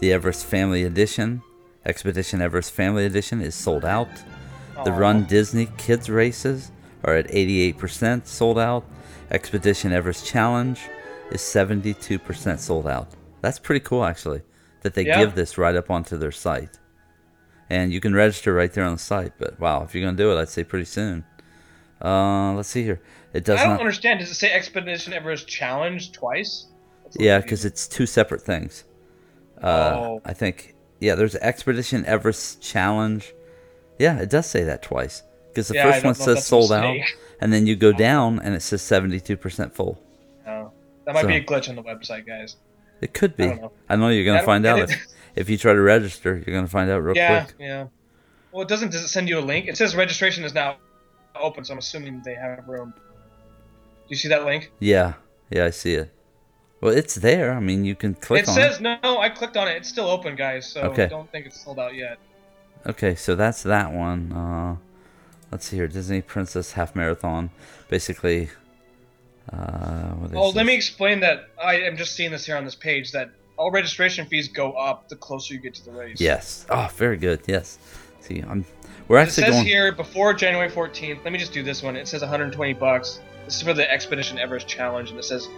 The Everest Family Edition, Expedition Everest Family Edition, is sold out. The. Run Disney Kids races are at 88% sold out. Expedition Everest Challenge is 72% sold out. That's pretty cool, actually, that they Yeah. give this right up onto their site. And you can register right there on the site. But wow, if you're going to do it, I'd say pretty soon. Uh, let's see here. It does I don't not. understand. Does it say Expedition Everest Challenge twice? That's Yeah, because it's two separate things. Uh, Oh. I think. Yeah, there's Expedition Everest Challenge. Yeah, it does say that twice. Because the Yeah, first one says sold out. (laughs) and then you go down and it says 72% full. No. That might So- be a glitch on the website, guys. It could be. I I, don't know. know you're going to find out if, if you try to register. You're going to find out real yeah, quick. yeah. yeah. Well, it doesn't. Does it send you a link? It says registration is now open, so I'm assuming they have room. Do you see that link? Yeah, yeah, I see it. Well, it's there. I mean, you can click it says no. I clicked on it. It's still open, guys. So Okay. don't think it's sold out yet. Okay, so that's that one. Uh, let's see here. Disney Princess Half Marathon. Basically, uh, Oh, let this? me explain that. I am just seeing this here on this page that all registration fees go up the closer you get to the race. Yes. Oh, very good. Yes. See, I'm. We're actually It says going. here before January 14th. Let me just do this one. It says 120 bucks. This is for the Expedition Everest Challenge, and it says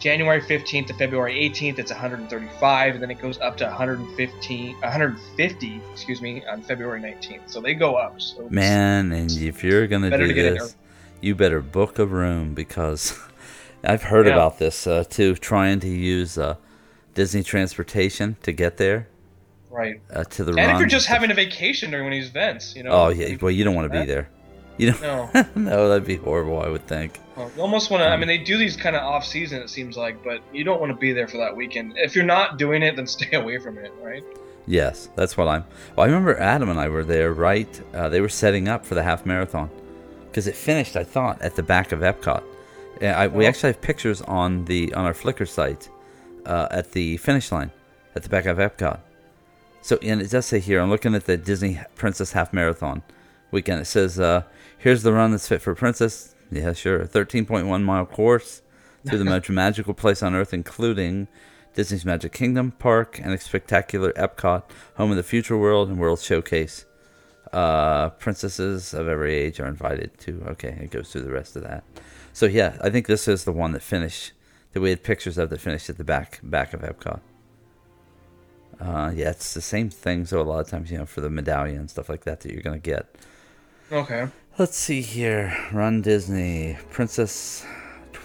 January 15th to February 18th. It's 135, and then it goes up to 115, 150, excuse me, on February 19th. So they go up. So Man, and if you're gonna do to this, you better book a room because (laughs) I've heard Yeah. about this uh, too. Trying to use uh, Disney transportation to get there right. uh, to the And run. if you're just having a vacation during one of these events, you know. oh yeah, well you don't want to be there. You don't. No. (laughs) no, that'd be horrible. I would think. Well, you almost want to. I mean, they do these kind of off season. It seems like, but you don't want to be there for that weekend. If you're not doing it, then (laughs) stay away from it, right? Yes, that's what I'm. Well, I remember Adam and I were there, right? Uh, they were setting up for the half marathon because it finished, I thought, at the back of Epcot. I, we Oh. actually have pictures on the on our Flickr site uh, at the finish line at the back of Epcot. So, and it does say here, I'm looking at the Disney Princess Half Marathon weekend. It says, uh, "Here's the run that's fit for Princess." Yeah, sure. A 13.1 mile course through the (laughs) most magical place on earth, including Disney's Magic Kingdom Park, and a spectacular Epcot, home of the Future World and World Showcase. Uh, princesses of every age are invited to. Okay, it goes through the rest of that. So yeah, I think this is the one that finished that we had pictures of that finished at the back back of Epcot. Uh, yeah, it's the same thing. So a lot of times, you know, for the medallion and stuff like that, that you're gonna get. Okay. Let's see here. Run Disney Princess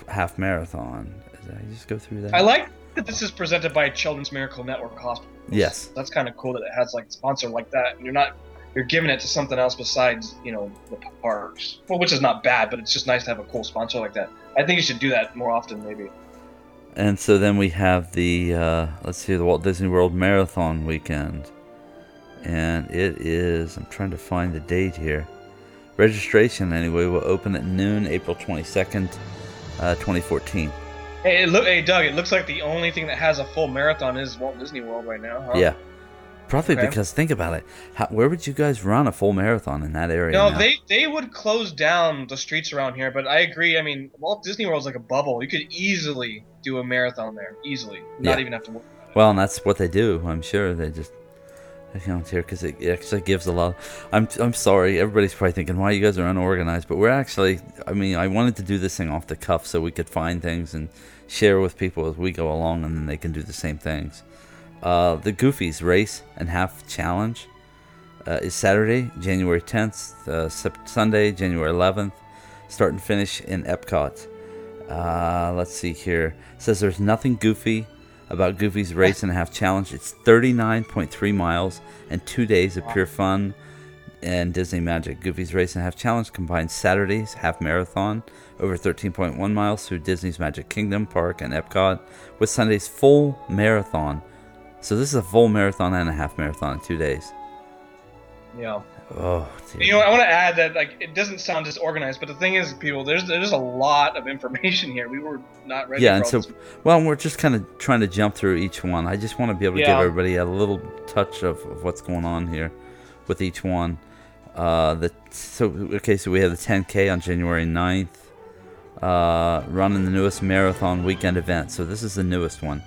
Half Marathon. I just go through that? I like that this is presented by Children's Miracle Network Hospital. Yes. That's kind of cool that it has like a sponsor like that. And you're not you're giving it to something else besides you know the parks. Well, which is not bad, but it's just nice to have a cool sponsor like that. I think you should do that more often, maybe. And so then we have the uh, let's see the Walt Disney World Marathon weekend, and it is I'm trying to find the date here. Registration anyway will open at noon, April 22nd, uh, 2014. Hey, look, hey, Doug. It looks like the only thing that has a full marathon is Walt Disney World right now. Huh? Yeah, probably Okay. because think about it. How, where would you guys run a full marathon in that area? No, now? they they would close down the streets around here, but I agree. I mean, Walt Disney World's like a bubble. You could easily do a marathon there, easily, not Yeah. even have to. Well, and that's what they do. I'm sure they just count here because it actually gives a lot. I'm I'm sorry, everybody's probably thinking why you guys are unorganized, but we're actually. I mean, I wanted to do this thing off the cuff so we could find things and share with people as we go along, and then they can do the same things. Uh, the Goofies race and half challenge uh, is Saturday, January 10th, uh, Sunday, January 11th. Start and finish in Epcot. Uh, let's see here. It says there's nothing goofy about Goofy's Race and a Half Challenge. It's 39.3 miles and two days of pure fun and Disney magic. Goofy's Race and a Half Challenge combines Saturday's half marathon over 13.1 miles through Disney's Magic Kingdom Park and Epcot with Sunday's full marathon. So this is a full marathon and a half marathon in two days. Yeah. Oh, dear. You know, I want to add that like it doesn't sound disorganized, but the thing is, people, there's there's a lot of information here. We were not ready. yeah, and so this. well, we're just kind of trying to jump through each one. I just want to be able to give everybody a little touch of, of what's going on here with each one. Uh, the so okay, so we have the 10K on January 9th, uh, running the newest marathon weekend event. So this is the newest one,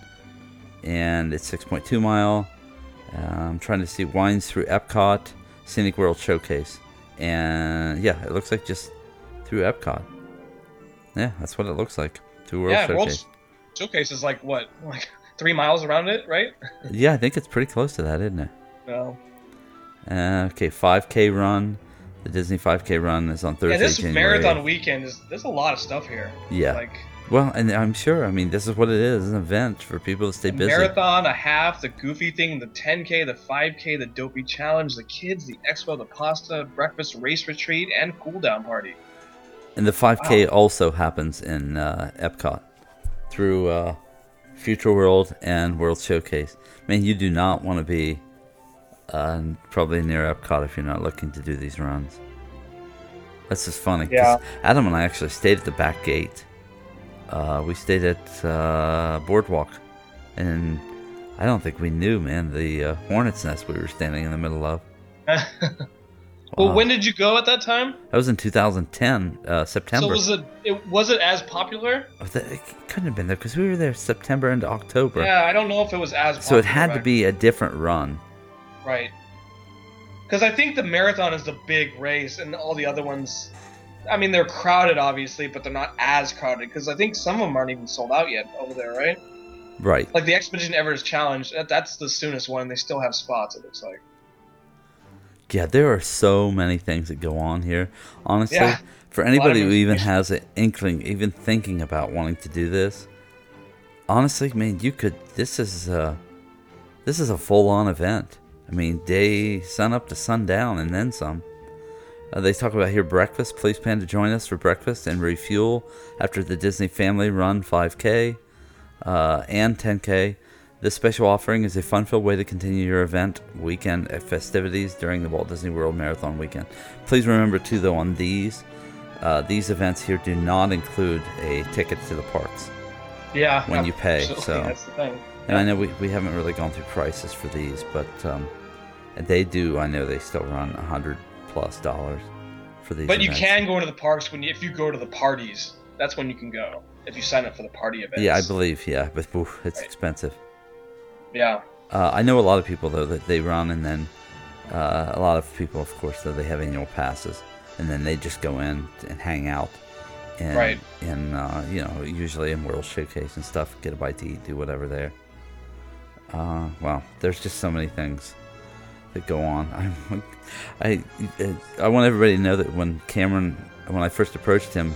and it's 6.2 mile. Uh, I'm trying to see winds through Epcot, Scenic World Showcase, and yeah, it looks like just through Epcot. Yeah, that's what it looks like through World yeah, Showcase. World Showcase is like what, like (laughs) three miles around it, right? (laughs) Yeah, I think it's pretty close to that, isn't it? No. Uh, okay, 5K run. The Disney 5K run is on Thursday, Yeah, this January. marathon weekend is there's a lot of stuff here. Yeah. Like Well, and I'm sure. I mean, this is what it is an event for people to stay a busy. marathon, a half, the goofy thing, the 10k, the 5k, the dopey challenge, the kids, the expo, the pasta, breakfast, race retreat, and cool down party. And the 5K also happens in uh, Epcot through uh, Future World and World Showcase. Man, you do not want to be uh, probably near Epcot if you're not looking to do these runs. That's just funny. Yeah. Adam and I actually stayed at the back gate. Uh, we stayed at uh, Boardwalk, and I don't think we knew, man, the uh, hornet's nest we were standing in the middle of. (laughs) Well, Wow. when did you go at that time? That was in 2010, uh, September. So was it, it was it as popular? Oh, that- it couldn't have been there because we were there September into October. Yeah, I don't know if it was as. so it popular had to be a different run. right. Because I think the marathon is the big race, and all the other ones. I mean, they're crowded, obviously, but they're not as crowded. Because I think some of them aren't even sold out yet over there, right? Right. Like the Expedition Everest Challenge, that, that's the soonest one. They still have spots. It looks like. Yeah, there are so many things that go on here. Honestly, Yeah. for anybody who even has an inkling, even thinking about wanting to do this, honestly, man, you could. This is uh, this is a full-on event. I mean, day sun up to sundown and then some. Uh, they talk about here breakfast. Please plan to join us for breakfast and refuel after the Disney Family Run 5K uh, and 10K. This special offering is a fun-filled way to continue your event weekend festivities during the Walt Disney World Marathon weekend. Please remember too, though, on these uh, these events here do not include a ticket to the parks. Yeah. When you pay, so- that's the thing. And I know we, we haven't really gone through prices for these, but um, they do. I know they still run a hundred plus dollars for these. But you can go into the parks when you, if you go to the parties. That's when you can go if you sign up for the party events. Yeah, I believe. Yeah, but oof, it's Right. expensive. Yeah. Uh, I know a lot of people though that they run, and then uh, a lot of people, of course, though they have annual passes, and then they just go in and hang out. And, Right. And uh, you know, usually in World Showcase and stuff, get a bite to eat, do whatever there. Uh, well, there's just so many things that go on. (laughs) I, I, I want everybody to know that when Cameron, when I first approached him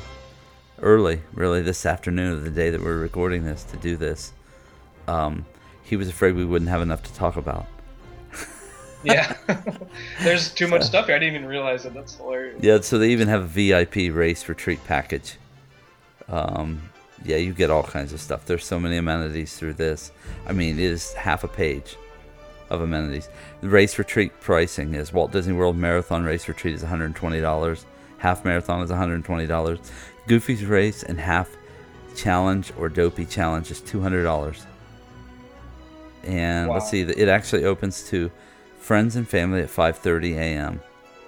early, really this afternoon of the day that we're recording this to do this, um, he was afraid we wouldn't have enough to talk about. (laughs) Yeah. (laughs) There's too much stuff here. I didn't even realize it. That's hilarious. Yeah, so they even have a VIP race retreat package. Um, yeah, you get all kinds of stuff. There's so many amenities through this. I mean, it is half a page of amenities. The race retreat pricing is Walt Disney World Marathon Race Retreat is $120. Half marathon is $120. Goofy's Race and half challenge or dopey challenge is $200. And let's see, it actually opens to friends and family at 5:30 a.m.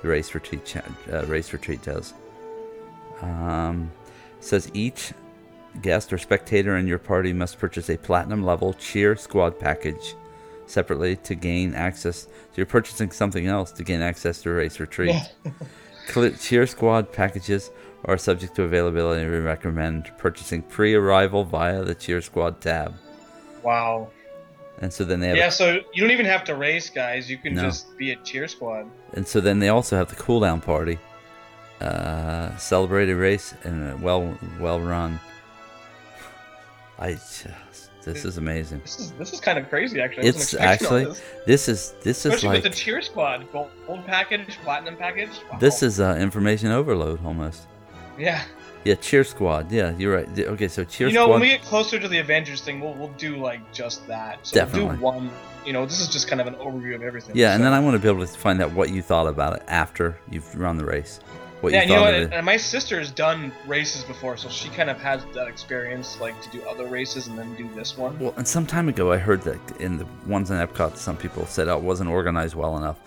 The race retreat cha- uh, race retreat does. Um, says each guest or spectator in your party must purchase a platinum level cheer squad package separately to gain access. So you're purchasing something else to gain access to race retreat. (laughs) Cle- cheer squad packages are subject to availability we recommend purchasing pre-arrival via the cheer squad tab. Wow. And so then they have Yeah, so you don't even have to race, guys. You can No. just be a cheer squad. And so then they also have the cool down party, uh, celebrate a race and a well well run. (sighs) I this is amazing. This is this is kind of crazy, actually. It's actually this. this is this is especially like with the cheer squad, gold, gold package, platinum package. Wow. this is uh, information overload almost. yeah. Yeah, cheer squad. Yeah, you're right. Okay, so cheer squad. you know, squad. when we get closer to the Avengers thing, we'll we'll do like just that. So We'll Definitely. do one. You know, this is just kind of an overview of everything. yeah, and then I want to be able to find out what you thought about it after you've run the race. What yeah, you you know what? And my sister's done races before, so she kind of has that experience, like to do other races and then do this one. Well, and some time ago, I heard that in the ones in Epcot, some people said oh, it wasn't organized well enough.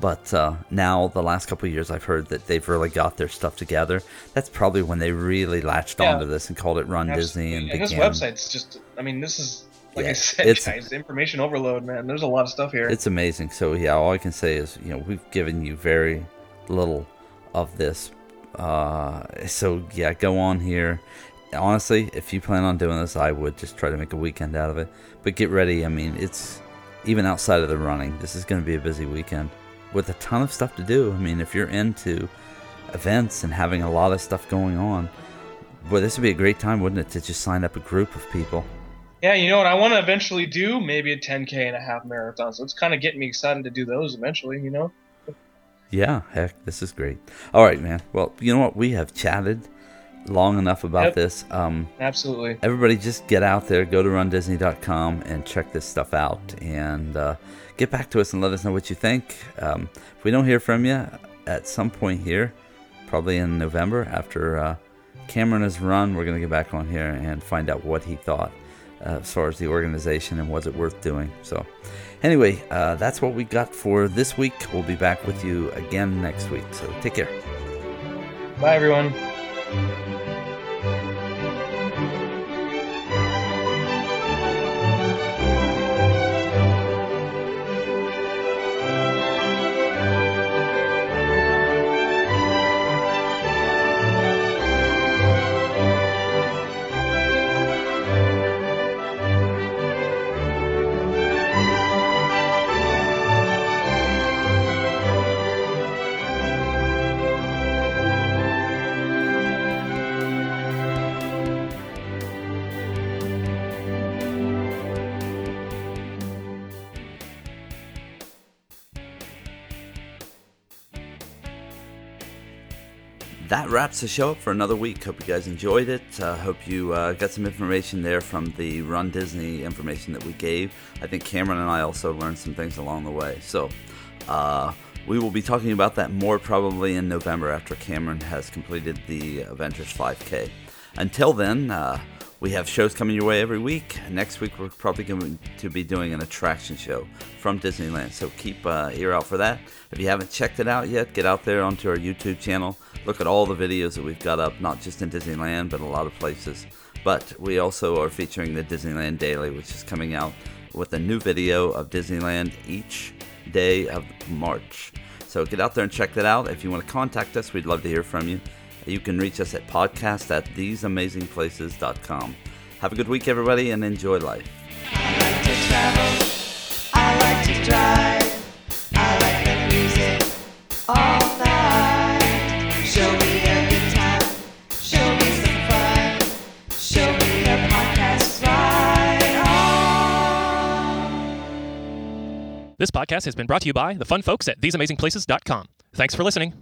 But uh, now, the last couple of years, I've heard that they've really got their stuff together. That's probably when they really latched Yeah. onto this and called it Run Disney and and this began. website's just. I mean, this is like Yeah, I said, it's- guys, information overload, man. There's a lot of stuff here. It's amazing. So yeah, all I can say is you know we've given you very little of this. Uh, so yeah, go on here. Honestly, if you plan on doing this, I would just try to make a weekend out of it. But get ready. I mean, it's even outside of the running. This is going to be a busy weekend with a ton of stuff to do. I mean, if you're into events and having a lot of stuff going on, boy, this would be a great time, wouldn't it, to just sign up a group of people? yeah, you know what? I want to eventually do maybe a 10k and a half marathon. So it's kind of getting me excited to do those eventually. You know. Yeah, heck, this is great. All right, man. Well, you know what? We have chatted long enough about Yep. this. Um, Absolutely. everybody, just get out there, go to rundisney.com and check this stuff out, and uh, get back to us and let us know what you think. Um, if we don't hear from you at some point here, probably in November after uh, Cameron has run, we're going to get back on here and find out what he thought uh, as far as the organization and was it worth doing. So, anyway, uh, that's what we got for this week. We'll be back with you again next week. So, take care. Bye, everyone. That wraps the show up for another week. Hope you guys enjoyed it. Uh, hope you uh, got some information there from the Run Disney information that we gave. I think Cameron and I also learned some things along the way. So uh, we will be talking about that more probably in November after Cameron has completed the Avengers 5K. Until then, uh, we have shows coming your way every week. Next week, we're probably going to be doing an attraction show from Disneyland. So keep uh, ear out for that. If you haven't checked it out yet, get out there onto our YouTube channel. Look at all the videos that we've got up, not just in Disneyland, but a lot of places. But we also are featuring the Disneyland Daily, which is coming out with a new video of Disneyland each day of March. So get out there and check that out. If you want to contact us, we'd love to hear from you. You can reach us at podcast at theseamazingplaces.com. Have a good week, everybody, and enjoy life. I like to travel. I like to drive. I like the music all night. Show me a good time. Show me some fun. Show me a podcast right on. This podcast has been brought to you by the fun folks at theseamazingplaces.com. Thanks for listening.